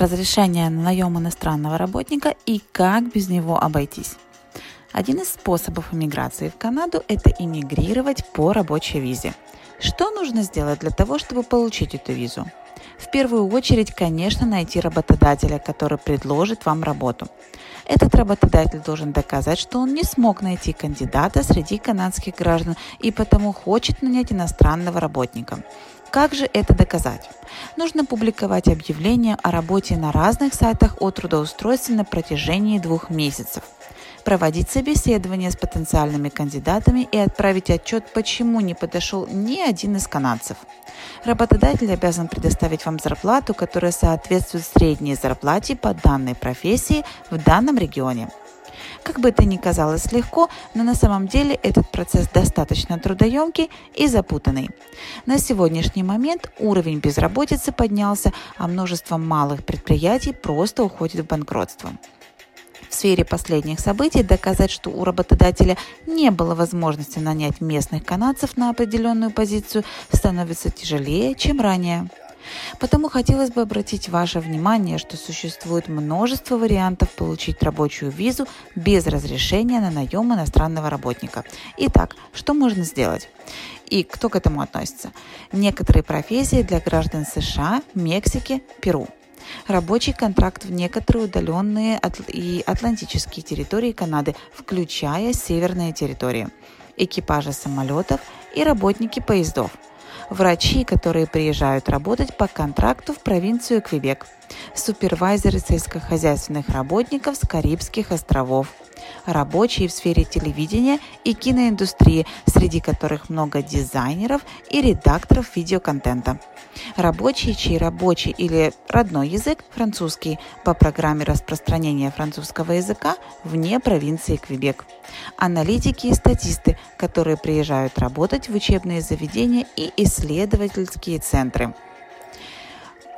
разрешение на наем иностранного работника и как без него обойтись. Один из способов иммиграции в Канаду – это иммигрировать по рабочей визе. Что нужно сделать для того, чтобы получить эту визу? В первую очередь, конечно, найти работодателя, который предложит вам работу. Этот работодатель должен доказать, что он не смог найти кандидата среди канадских граждан и потому хочет нанять иностранного работника. Как же это доказать? Нужно публиковать объявления о работе на разных сайтах о трудоустройстве на протяжении двух месяцев – проводить собеседование с потенциальными кандидатами и отправить отчет, почему не подошел ни один из канадцев. Работодатель обязан предоставить вам зарплату, которая соответствует средней зарплате по данной профессии в данном регионе. Как бы это ни казалось легко, но на самом деле этот процесс достаточно трудоемкий и запутанный. На сегодняшний момент уровень безработицы поднялся, а множество малых предприятий просто уходит в банкротство в сфере последних событий доказать, что у работодателя не было возможности нанять местных канадцев на определенную позицию, становится тяжелее, чем ранее. Потому хотелось бы обратить ваше внимание, что существует множество вариантов получить рабочую визу без разрешения на наем иностранного работника. Итак, что можно сделать? И кто к этому относится? Некоторые профессии для граждан США, Мексики, Перу – рабочий контракт в некоторые удаленные и атлантические территории Канады, включая северные территории, экипажи самолетов и работники поездов, врачи, которые приезжают работать по контракту в провинцию Квебек, супервайзеры сельскохозяйственных работников с Карибских островов – рабочие в сфере телевидения и киноиндустрии, среди которых много дизайнеров и редакторов видеоконтента. Рабочие, чей рабочий или родной язык французский по программе распространения французского языка вне провинции Квебек. Аналитики и статисты, которые приезжают работать в учебные заведения и исследовательские центры.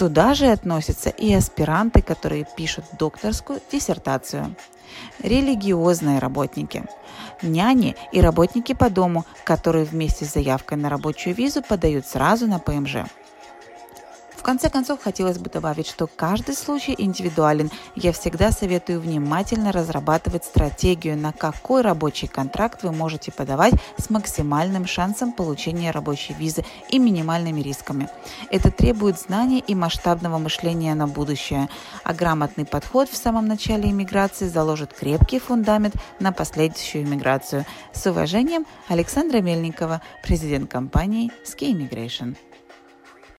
Туда же относятся и аспиранты, которые пишут докторскую диссертацию. Религиозные работники, няни и работники по дому, которые вместе с заявкой на рабочую визу подают сразу на ПМЖ. В конце концов, хотелось бы добавить, что каждый случай индивидуален. Я всегда советую внимательно разрабатывать стратегию, на какой рабочий контракт вы можете подавать с максимальным шансом получения рабочей визы и минимальными рисками. Это требует знаний и масштабного мышления на будущее, а грамотный подход в самом начале иммиграции заложит крепкий фундамент на последующую иммиграцию. С уважением, Александра Мельникова, президент компании Ski Immigration.